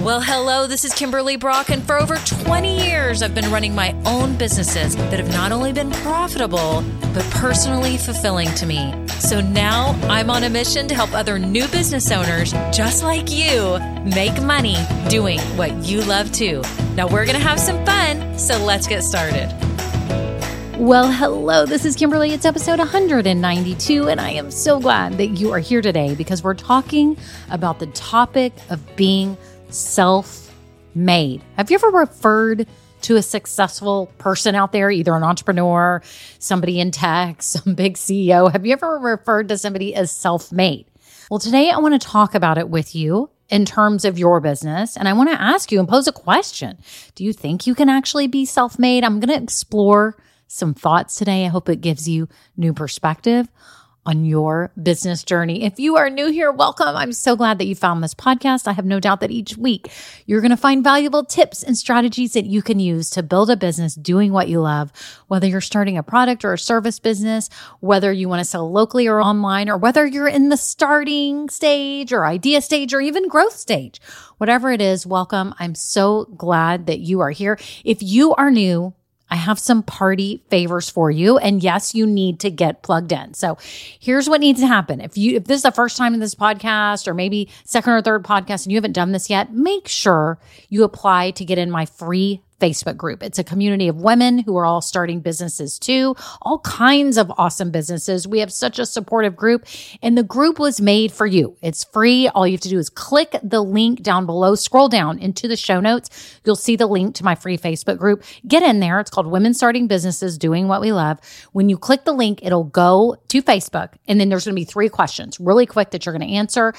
Well, hello, this is Kimberly Brock, and for over 20 years, I've been running my own businesses that have not only been profitable, but personally fulfilling to me. So now I'm on a mission to help other new business owners just like you make money doing what you love too. Now we're going to have some fun, so let's get started. Well, hello, this is Kimberly. It's episode 192, and I am so glad that you are here today because we're talking about the topic of being self made. Have you ever referred to a successful person out there, either an entrepreneur, somebody in tech, some big CEO? Have you ever referred to somebody as self made? Well, today I want to talk about it with you in terms of your business. And I want to ask you and pose a question Do you think you can actually be self made? I'm going to explore some thoughts today. I hope it gives you new perspective on your business journey. If you are new here, welcome. I'm so glad that you found this podcast. I have no doubt that each week you're going to find valuable tips and strategies that you can use to build a business doing what you love, whether you're starting a product or a service business, whether you want to sell locally or online, or whether you're in the starting stage or idea stage or even growth stage. Whatever it is, welcome. I'm so glad that you are here. If you are new, I have some party favors for you. And yes, you need to get plugged in. So here's what needs to happen. If you, if this is the first time in this podcast or maybe second or third podcast and you haven't done this yet, make sure you apply to get in my free Facebook group. It's a community of women who are all starting businesses too, all kinds of awesome businesses. We have such a supportive group, and the group was made for you. It's free. All you have to do is click the link down below, scroll down into the show notes. You'll see the link to my free Facebook group. Get in there. It's called Women Starting Businesses Doing What We Love. When you click the link, it'll go to Facebook, and then there's going to be three questions really quick that you're going to answer.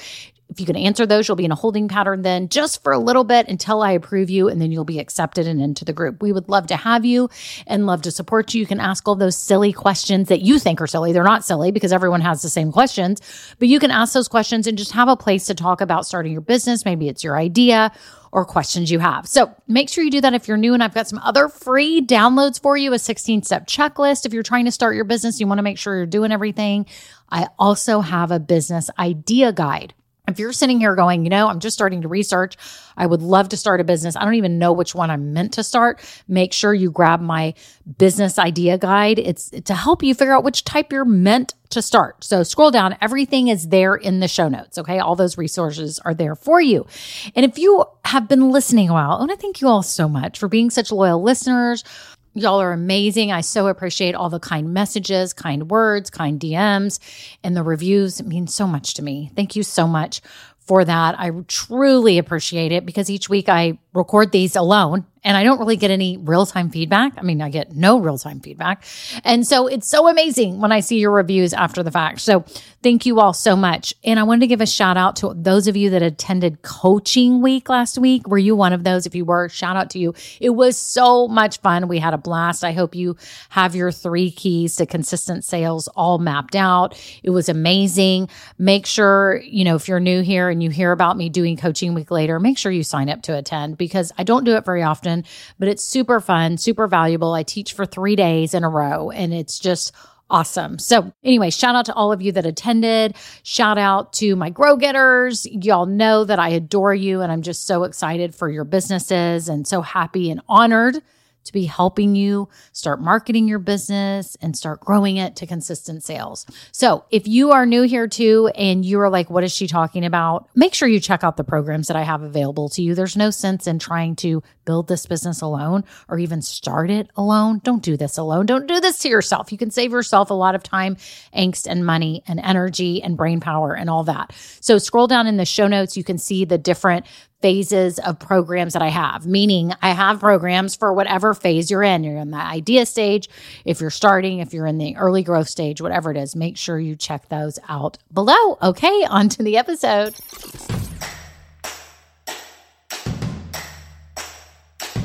If you can answer those, you'll be in a holding pattern then just for a little bit until I approve you, and then you'll be accepted and into the group. We would love to have you and love to support you. You can ask all those silly questions that you think are silly. They're not silly because everyone has the same questions, but you can ask those questions and just have a place to talk about starting your business. Maybe it's your idea or questions you have. So make sure you do that if you're new. And I've got some other free downloads for you a 16 step checklist. If you're trying to start your business, you want to make sure you're doing everything. I also have a business idea guide if you're sitting here going, you know, I'm just starting to research, I would love to start a business. I don't even know which one I'm meant to start. Make sure you grab my business idea guide. It's to help you figure out which type you're meant to start. So scroll down. Everything is there in the show notes. Okay. All those resources are there for you. And if you have been listening a while, I want to thank you all so much for being such loyal listeners. Y'all are amazing. I so appreciate all the kind messages, kind words, kind DMs, and the reviews. It means so much to me. Thank you so much for that. I truly appreciate it because each week I record these alone and I don't really get any real time feedback. I mean, I get no real time feedback. And so it's so amazing when I see your reviews after the fact. So thank you all so much. And I wanted to give a shout out to those of you that attended coaching week last week. Were you one of those? If you were, shout out to you. It was so much fun. We had a blast. I hope you have your three keys to consistent sales all mapped out. It was amazing. Make sure, you know, if you're new here and you hear about me doing coaching week later, make sure you sign up to attend because I don't do it very often, but it's super fun, super valuable. I teach for three days in a row and it's just awesome. So, anyway, shout out to all of you that attended. Shout out to my grow getters. Y'all know that I adore you and I'm just so excited for your businesses and so happy and honored to be helping you start marketing your business and start growing it to consistent sales. So, if you are new here too and you are like, what is she talking about? Make sure you check out the programs that I have available to you. There's no sense in trying to build this business alone or even start it alone. Don't do this alone. Don't do this to yourself. You can save yourself a lot of time, angst, and money, and energy, and brain power, and all that. So, scroll down in the show notes. You can see the different phases of programs that I have, meaning I have programs for whatever phase you're in. You're in the idea stage, if you're starting, if you're in the early growth stage, whatever it is, make sure you check those out below. Okay, on to the episode.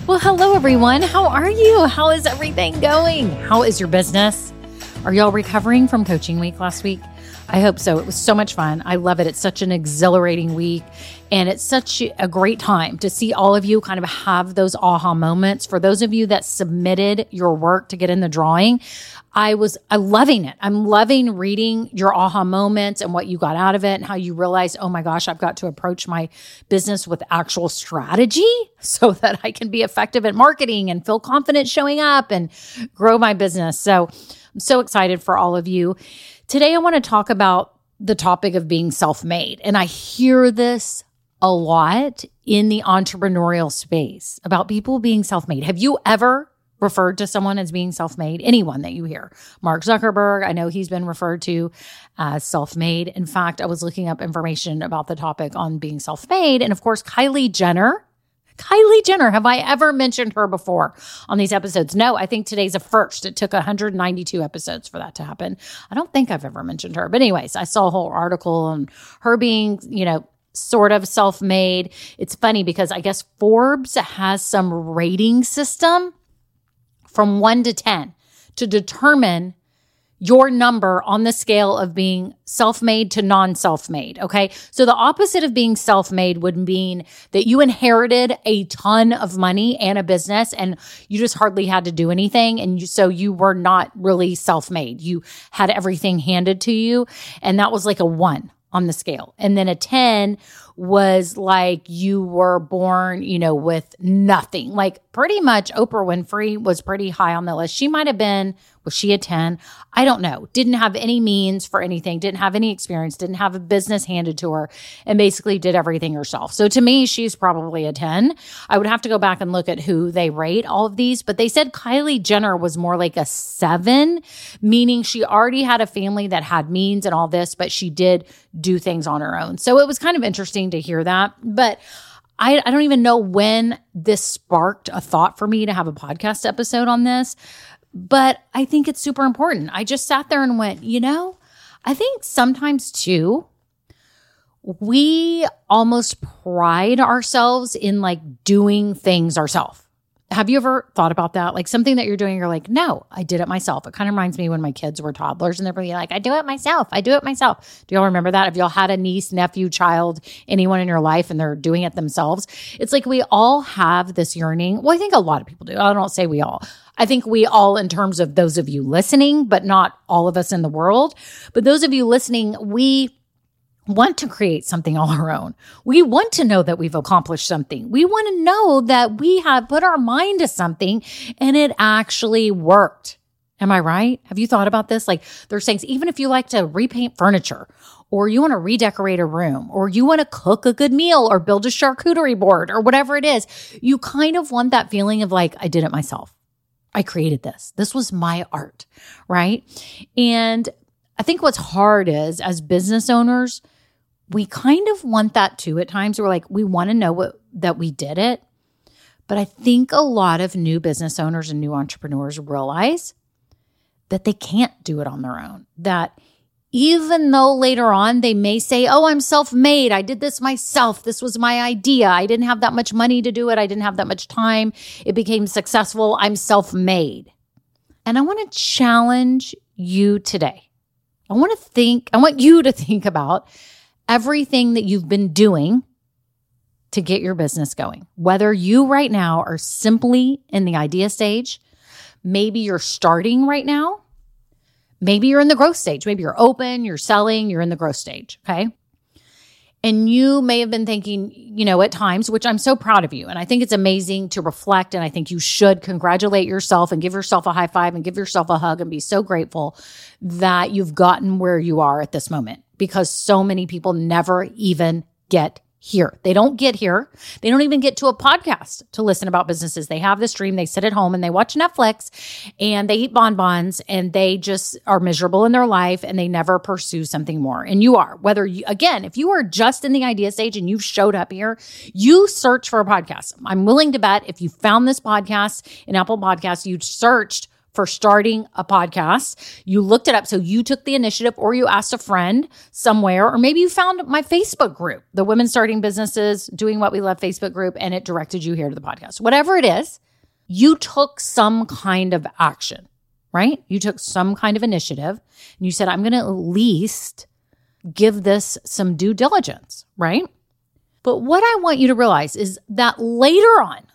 Well, hello everyone. How are you? How is everything going? How is your business? Are y'all recovering from coaching week last week? I hope so. It was so much fun. I love it. It's such an exhilarating week. And it's such a great time to see all of you kind of have those aha moments. For those of you that submitted your work to get in the drawing, I was I loving it. I'm loving reading your aha moments and what you got out of it and how you realize, oh my gosh, I've got to approach my business with actual strategy so that I can be effective at marketing and feel confident showing up and grow my business. So I'm so excited for all of you. Today, I want to talk about the topic of being self made. And I hear this a lot in the entrepreneurial space about people being self made. Have you ever referred to someone as being self made? Anyone that you hear? Mark Zuckerberg, I know he's been referred to as self made. In fact, I was looking up information about the topic on being self made. And of course, Kylie Jenner Kylie Jenner, have I ever mentioned her before on these episodes? No, I think today's a first. It took 192 episodes for that to happen. I don't think I've ever mentioned her. But, anyways, I saw a whole article on her being, you know, sort of self made. It's funny because I guess Forbes has some rating system from one to 10 to determine your number on the scale of being self made to non self made. Okay. So the opposite of being self made would mean that you inherited a ton of money and a business and you just hardly had to do anything. And you, so you were not really self made. You had everything handed to you. And that was like a one on the scale. And then a 10 was like you were born, you know, with nothing. Like pretty much Oprah Winfrey was pretty high on the list. She might have been was she a 10? I don't know. Didn't have any means for anything, didn't have any experience, didn't have a business handed to her, and basically did everything herself. So to me, she's probably a 10. I would have to go back and look at who they rate all of these, but they said Kylie Jenner was more like a seven, meaning she already had a family that had means and all this, but she did do things on her own. So it was kind of interesting to hear that. But I, I don't even know when this sparked a thought for me to have a podcast episode on this. But I think it's super important. I just sat there and went, you know, I think sometimes too, we almost pride ourselves in like doing things ourselves. Have you ever thought about that? Like something that you're doing, you're like, no, I did it myself. It kind of reminds me when my kids were toddlers and they're really like, I do it myself. I do it myself. Do y'all remember that? If y'all had a niece, nephew, child, anyone in your life and they're doing it themselves, it's like we all have this yearning. Well, I think a lot of people do. I don't say we all. I think we all, in terms of those of you listening, but not all of us in the world, but those of you listening, we want to create something all our own. We want to know that we've accomplished something. We want to know that we have put our mind to something and it actually worked. Am I right? Have you thought about this? Like there's things, even if you like to repaint furniture or you want to redecorate a room or you want to cook a good meal or build a charcuterie board or whatever it is, you kind of want that feeling of like, I did it myself. I created this. This was my art, right? And I think what's hard is as business owners, we kind of want that too at times. We're like, we want to know what, that we did it. But I think a lot of new business owners and new entrepreneurs realize that they can't do it on their own. That even though later on they may say, Oh, I'm self made. I did this myself. This was my idea. I didn't have that much money to do it. I didn't have that much time. It became successful. I'm self made. And I want to challenge you today. I want to think, I want you to think about everything that you've been doing to get your business going. Whether you right now are simply in the idea stage, maybe you're starting right now Maybe you're in the growth stage. Maybe you're open, you're selling, you're in the growth stage. Okay. And you may have been thinking, you know, at times, which I'm so proud of you. And I think it's amazing to reflect. And I think you should congratulate yourself and give yourself a high five and give yourself a hug and be so grateful that you've gotten where you are at this moment because so many people never even get here. They don't get here. They don't even get to a podcast to listen about businesses. They have the stream, they sit at home and they watch Netflix and they eat bonbons and they just are miserable in their life and they never pursue something more. And you are, whether you, again, if you are just in the idea stage and you've showed up here, you search for a podcast. I'm willing to bet if you found this podcast in Apple Podcasts, you searched for starting a podcast. You looked it up. So you took the initiative or you asked a friend somewhere, or maybe you found my Facebook group, the Women Starting Businesses Doing What We Love Facebook group, and it directed you here to the podcast. Whatever it is, you took some kind of action, right? You took some kind of initiative and you said, I'm going to at least give this some due diligence, right? But what I want you to realize is that later on,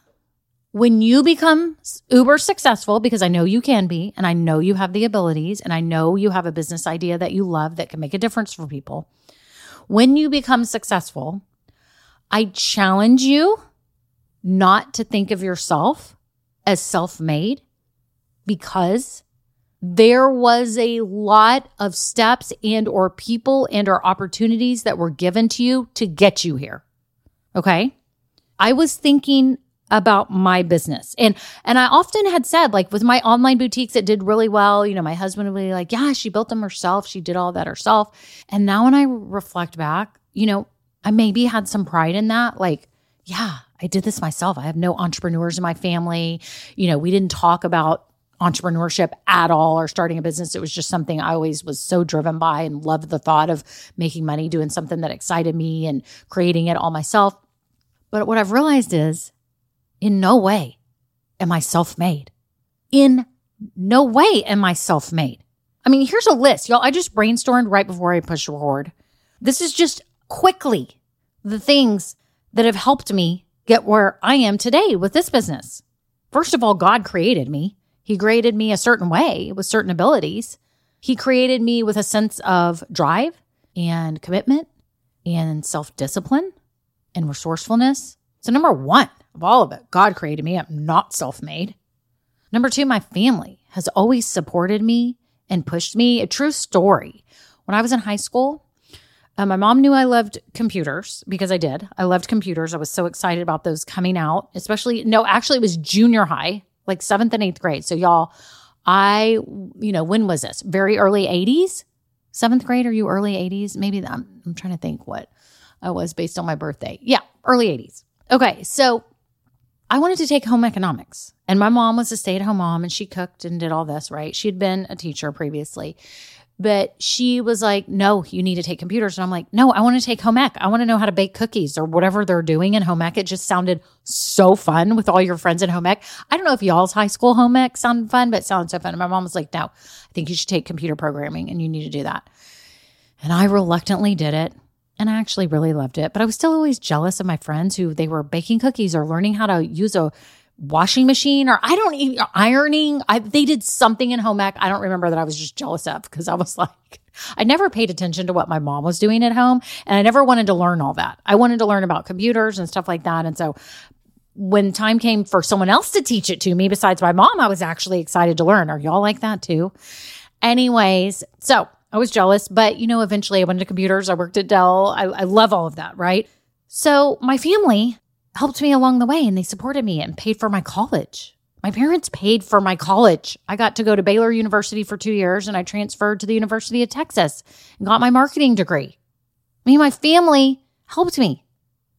when you become uber successful, because I know you can be, and I know you have the abilities, and I know you have a business idea that you love that can make a difference for people. When you become successful, I challenge you not to think of yourself as self made because there was a lot of steps and or people and or opportunities that were given to you to get you here. Okay. I was thinking about my business. And and I often had said like with my online boutiques it did really well, you know, my husband would be like, "Yeah, she built them herself. She did all that herself." And now when I reflect back, you know, I maybe had some pride in that like, yeah, I did this myself. I have no entrepreneurs in my family. You know, we didn't talk about entrepreneurship at all or starting a business. It was just something I always was so driven by and loved the thought of making money, doing something that excited me and creating it all myself. But what I've realized is in no way am I self made. In no way am I self made. I mean, here's a list, y'all. I just brainstormed right before I pushed record. This is just quickly the things that have helped me get where I am today with this business. First of all, God created me. He created me a certain way with certain abilities. He created me with a sense of drive and commitment and self discipline and resourcefulness. So, number one of all of it, God created me. I'm not self made. Number two, my family has always supported me and pushed me. A true story. When I was in high school, uh, my mom knew I loved computers because I did. I loved computers. I was so excited about those coming out, especially, no, actually, it was junior high, like seventh and eighth grade. So, y'all, I, you know, when was this? Very early 80s? Seventh grade? Are you early 80s? Maybe I'm, I'm trying to think what I was based on my birthday. Yeah, early 80s. Okay, so I wanted to take home economics. And my mom was a stay at home mom and she cooked and did all this, right? She had been a teacher previously. But she was like, no, you need to take computers. And I'm like, no, I want to take home ec. I want to know how to bake cookies or whatever they're doing in home ec. It just sounded so fun with all your friends in home ec. I don't know if y'all's high school home ec sounded fun, but it sounded so fun. And my mom was like, no, I think you should take computer programming and you need to do that. And I reluctantly did it and I actually really loved it. But I was still always jealous of my friends who they were baking cookies or learning how to use a washing machine or I don't even ironing. I, they did something in home ec. I don't remember that I was just jealous of because I was like, I never paid attention to what my mom was doing at home and I never wanted to learn all that. I wanted to learn about computers and stuff like that. And so when time came for someone else to teach it to me besides my mom, I was actually excited to learn. Are y'all like that too? Anyways, so I was jealous, but you know, eventually I went into computers. I worked at Dell. I, I love all of that, right? So my family helped me along the way and they supported me and paid for my college. My parents paid for my college. I got to go to Baylor University for two years and I transferred to the University of Texas and got my marketing degree. I mean, my family helped me.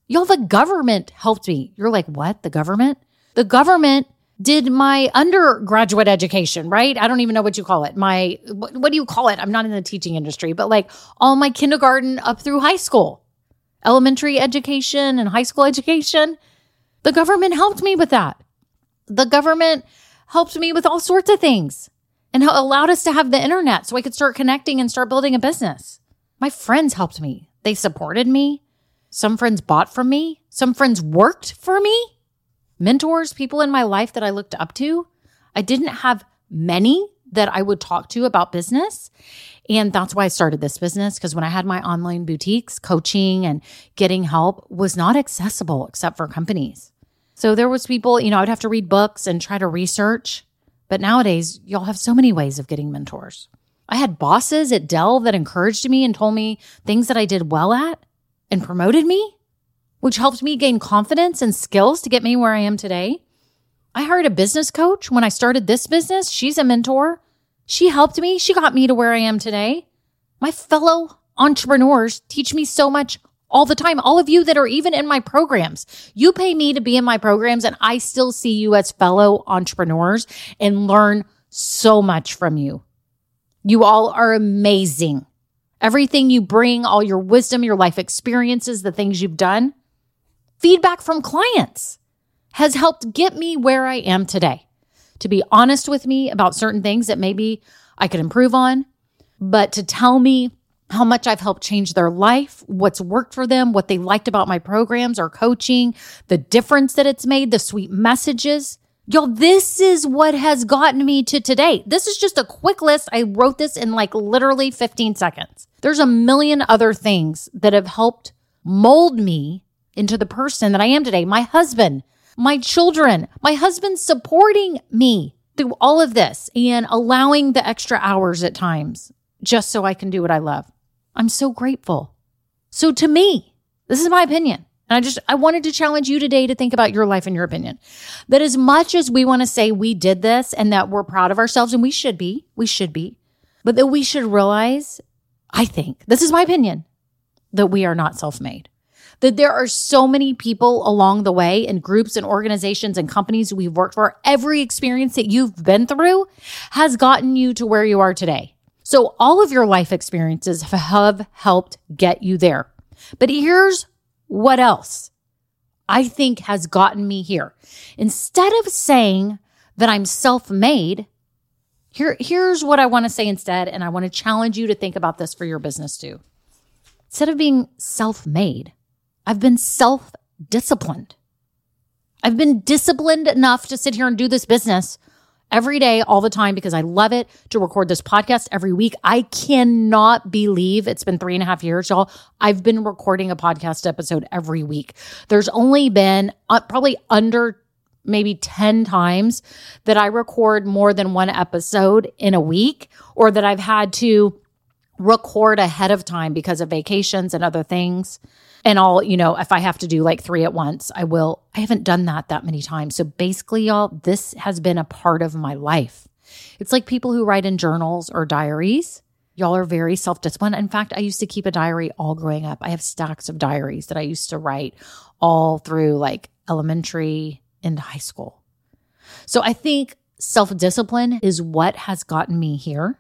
Y'all, the government helped me. You're like, what? The government? The government did my undergraduate education, right? I don't even know what you call it. My, what, what, do you call it? I'm not in the teaching industry, but like all my kindergarten up through high school, elementary education and high school education. The government helped me with that. The government helped me with all sorts of things and allowed us to have the internet so I could start connecting and start building a business. My friends helped me. They supported me. Some friends bought from me. Some friends worked for me mentors, people in my life that I looked up to. I didn't have many that I would talk to about business. And that's why I started this business because when I had my online boutiques, coaching and getting help was not accessible except for companies. So there was people, you know, I'd have to read books and try to research. But nowadays, y'all have so many ways of getting mentors. I had bosses at Dell that encouraged me and told me things that I did well at and promoted me which helped me gain confidence and skills to get me where I am today. I hired a business coach when I started this business. She's a mentor. She helped me. She got me to where I am today. My fellow entrepreneurs teach me so much all the time. All of you that are even in my programs, you pay me to be in my programs and I still see you as fellow entrepreneurs and learn so much from you. You all are amazing. Everything you bring, all your wisdom, your life experiences, the things you've done, feedback from clients has helped get me where I am today. To be honest with me about certain things that maybe I could improve on, but to tell me how much I've helped change their life, what's worked for them, what they liked about my programs or coaching, the difference that it's made, the sweet messages. Y'all, this is what has gotten me to today. This is just a quick list. I wrote this in like literally 15 seconds. There's a million other things that have helped mold me into the person that I am today. My husband, my children, my husband supporting me through all of this and allowing the extra hours at times just so I can do what I love. I'm so grateful. So to me, this is my opinion. And I just, I wanted to challenge you today to think about your life and your opinion. That as much as we want to say we did this and that we're proud of ourselves, and we should be, we should be, but that we should realize, I think, this is my opinion, that we are not self made that there are so many people along the way and groups and organizations and companies we've worked for. Every experience that you've been through has gotten you to where you are today. So all of your life experiences have helped get you there. But here's what else I think has gotten me here. Instead of saying that I'm self made, here, here's what I want to say instead. And I want to challenge you to think about this for your business too. Instead of being self made, I've been self disciplined. I've been disciplined enough to sit here and do this business every day, all the time, because I love it to record this podcast every week. I cannot believe it's been three and a half years, y'all. I've been recording a podcast episode every week. There's only been uh, probably under maybe 10 times that I record more than one episode in a week or that I've had to record ahead of time because of vacations and other things. And I'll, you know, if I have to do like three at once, I will. I haven't done that that many times. So basically, y'all, this has been a part of my life. It's like people who write in journals or diaries. Y'all are very self disciplined. In fact, I used to keep a diary all growing up. I have stacks of diaries that I used to write all through like elementary into high school. So I think self discipline is what has gotten me here.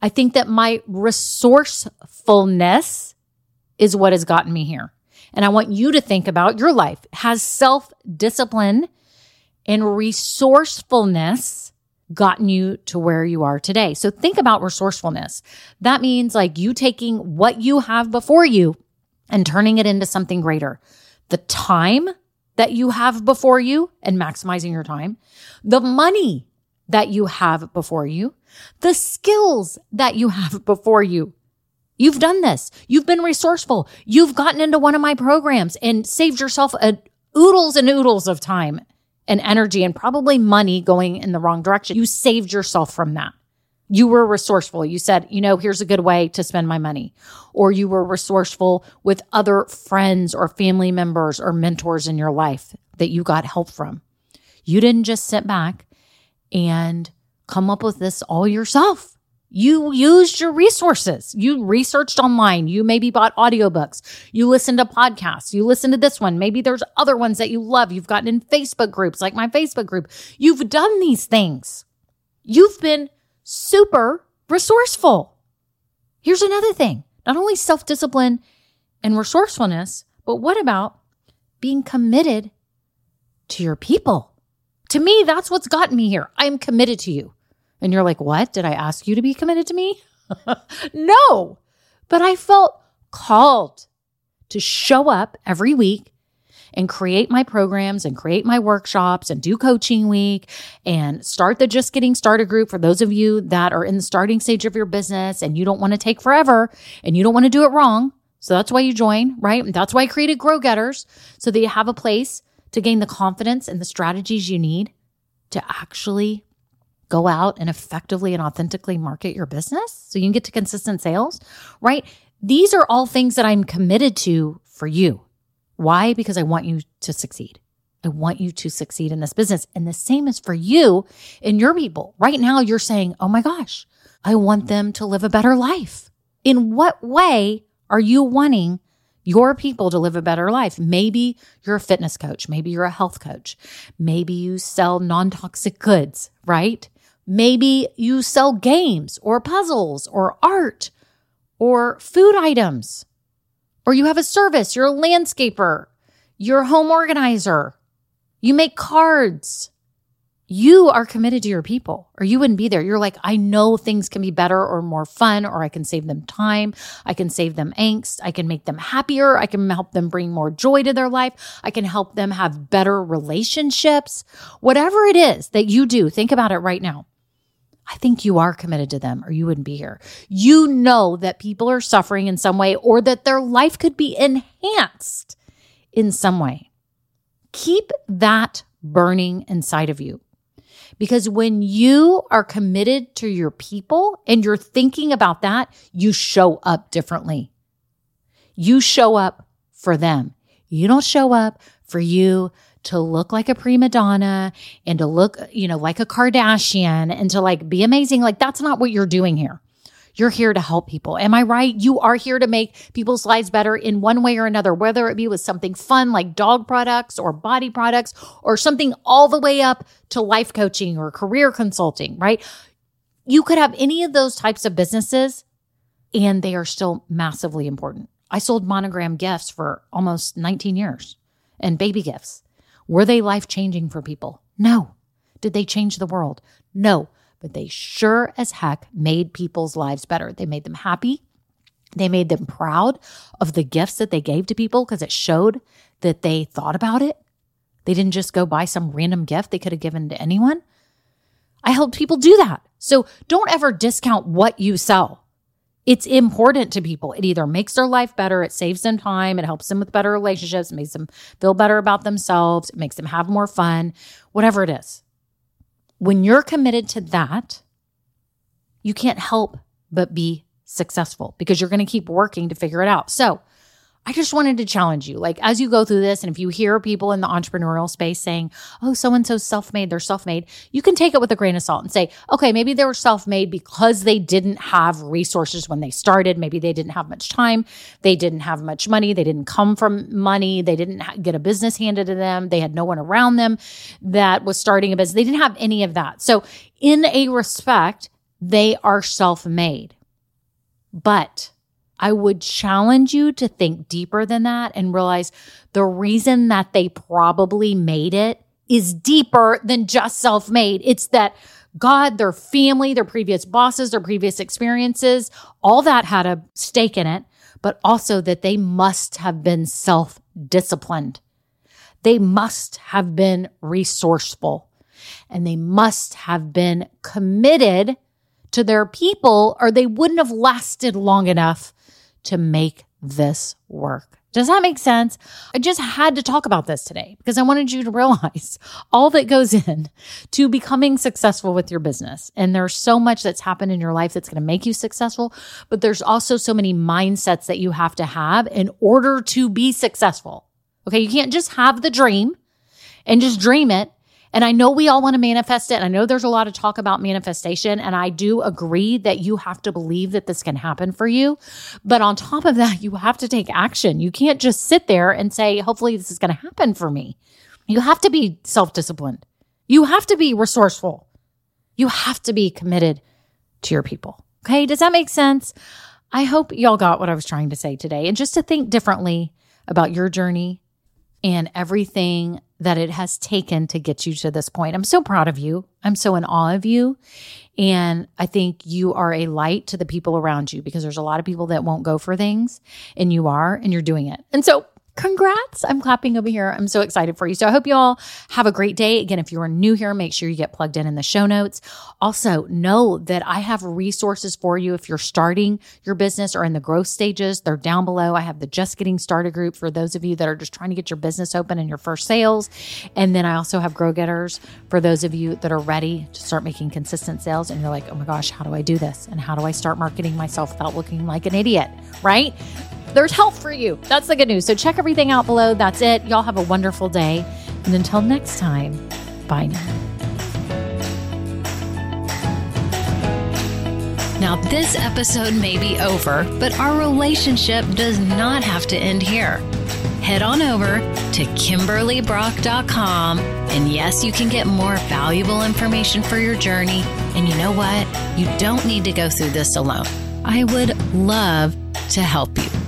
I think that my resourcefulness is what has gotten me here. And I want you to think about your life. Has self discipline and resourcefulness gotten you to where you are today? So think about resourcefulness. That means like you taking what you have before you and turning it into something greater. The time that you have before you and maximizing your time, the money that you have before you, the skills that you have before you, You've done this. You've been resourceful. You've gotten into one of my programs and saved yourself a oodles and oodles of time and energy and probably money going in the wrong direction. You saved yourself from that. You were resourceful. You said, you know, here's a good way to spend my money. Or you were resourceful with other friends or family members or mentors in your life that you got help from. You didn't just sit back and come up with this all yourself. You used your resources. You researched online. You maybe bought audiobooks. You listened to podcasts. You listened to this one. Maybe there's other ones that you love. You've gotten in Facebook groups like my Facebook group. You've done these things. You've been super resourceful. Here's another thing not only self discipline and resourcefulness, but what about being committed to your people? To me, that's what's gotten me here. I am committed to you. And you're like, what? Did I ask you to be committed to me? no, but I felt called to show up every week and create my programs and create my workshops and do coaching week and start the just getting started group for those of you that are in the starting stage of your business and you don't want to take forever and you don't want to do it wrong. So that's why you join, right? That's why I created Grow Getters so that you have a place to gain the confidence and the strategies you need to actually go out and effectively and authentically market your business so you can get to consistent sales, right? These are all things that I'm committed to for you. Why? Because I want you to succeed. I want you to succeed in this business. And the same is for you and your people. Right now, you're saying, Oh my gosh, I want them to live a better life. In what way are you wanting your people to live a better life. Maybe you're a fitness coach. Maybe you're a health coach. Maybe you sell non toxic goods, right? Maybe you sell games or puzzles or art or food items. Or you have a service, you're a landscaper, you're a home organizer, you make cards. you are committed to your people or you wouldn't be there. You're like, I know things can be better or more fun, or I can save them time. I can save them angst. I can make them happier. I can help them bring more joy to their life. I can help them have better relationships. Whatever it is that you do, think about it right now. I think you are committed to them or you wouldn't be here. You know that people are suffering in some way or that their life could be enhanced in some way. Keep that burning inside of you. Because when you are committed to your people and you're thinking about that, you show up differently. You show up for them. You don't show up for you to look like a prima donna and to look, you know, like a Kardashian and to like be amazing. Like that's not what you're doing here. You're here to help people. Am I right? You are here to make people's lives better in one way or another, whether it be with something fun like dog products or body products or something all the way up to life coaching or career consulting, right? You could have any of those types of businesses and they are still massively important. I sold monogram gifts for almost 19 years and baby gifts. Were they life changing for people? No. Did they change the world? No but they sure as heck made people's lives better. They made them happy. They made them proud of the gifts that they gave to people because it showed that they thought about it. They didn't just go buy some random gift they could have given to anyone. I helped people do that. So don't ever discount what you sell. It's important to people. It either makes their life better, it saves them time, it helps them with better relationships, makes them feel better about themselves, it makes them have more fun, whatever it is. When you're committed to that, you can't help but be successful because you're going to keep working to figure it out. So, I just wanted to challenge you. Like, as you go through this, and if you hear people in the entrepreneurial space saying, oh, so and so's self made, they're self made, you can take it with a grain of salt and say, okay, maybe they were self made because they didn't have resources when they started. Maybe they didn't have much time. They didn't have much money. They didn't come from money. They didn't ha- get a business handed to them. They had no one around them that was starting a business. They didn't have any of that. So, in a respect, they are self made. But I would challenge you to think deeper than that and realize the reason that they probably made it is deeper than just self made. It's that God, their family, their previous bosses, their previous experiences, all that had a stake in it, but also that they must have been self disciplined. They must have been resourceful and they must have been committed to their people or they wouldn't have lasted long enough to make this work. Does that make sense? I just had to talk about this today because I wanted you to realize all that goes in to becoming successful with your business. And there's so much that's happened in your life that's going to make you successful, but there's also so many mindsets that you have to have in order to be successful. Okay. You can't just have the dream and just dream it and I know we all want to manifest it. I know there's a lot of talk about manifestation. And I do agree that you have to believe that this can happen for you. But on top of that, you have to take action. You can't just sit there and say, hopefully this is going to happen for me. You have to be self disciplined. You have to be resourceful. You have to be committed to your people. Okay. Does that make sense? I hope y'all got what I was trying to say today and just to think differently about your journey and everything that it has taken to get you to this point. I'm so proud of you. I'm so in awe of you. And I think you are a light to the people around you because there's a lot of people that won't go for things and you are and you're doing it. And so congrats. I'm clapping over here. I'm so excited for you. So I hope you all have a great day. Again, if you are new here, make sure you get plugged in in the show notes. Also, know that I have resources for you if you're starting your business or in the growth stages. They're down below. I have the Just Getting Started group for those of you that are just trying to get your business open and your first sales. And then I also have Grow Getters for those of you that are ready to start making consistent sales and you're like, oh my gosh, how do I do this? And how do I start marketing myself without looking like an idiot? Right? There's help for you. That's the good news. So check everything out below. That's it. Y'all have a wonderful day. And until next time, bye now. Now, this episode may be over, but our relationship does not have to end here. Head on over to KimberlyBrock.com, and yes, you can get more valuable information for your journey. And you know what? You don't need to go through this alone. I would love to help you.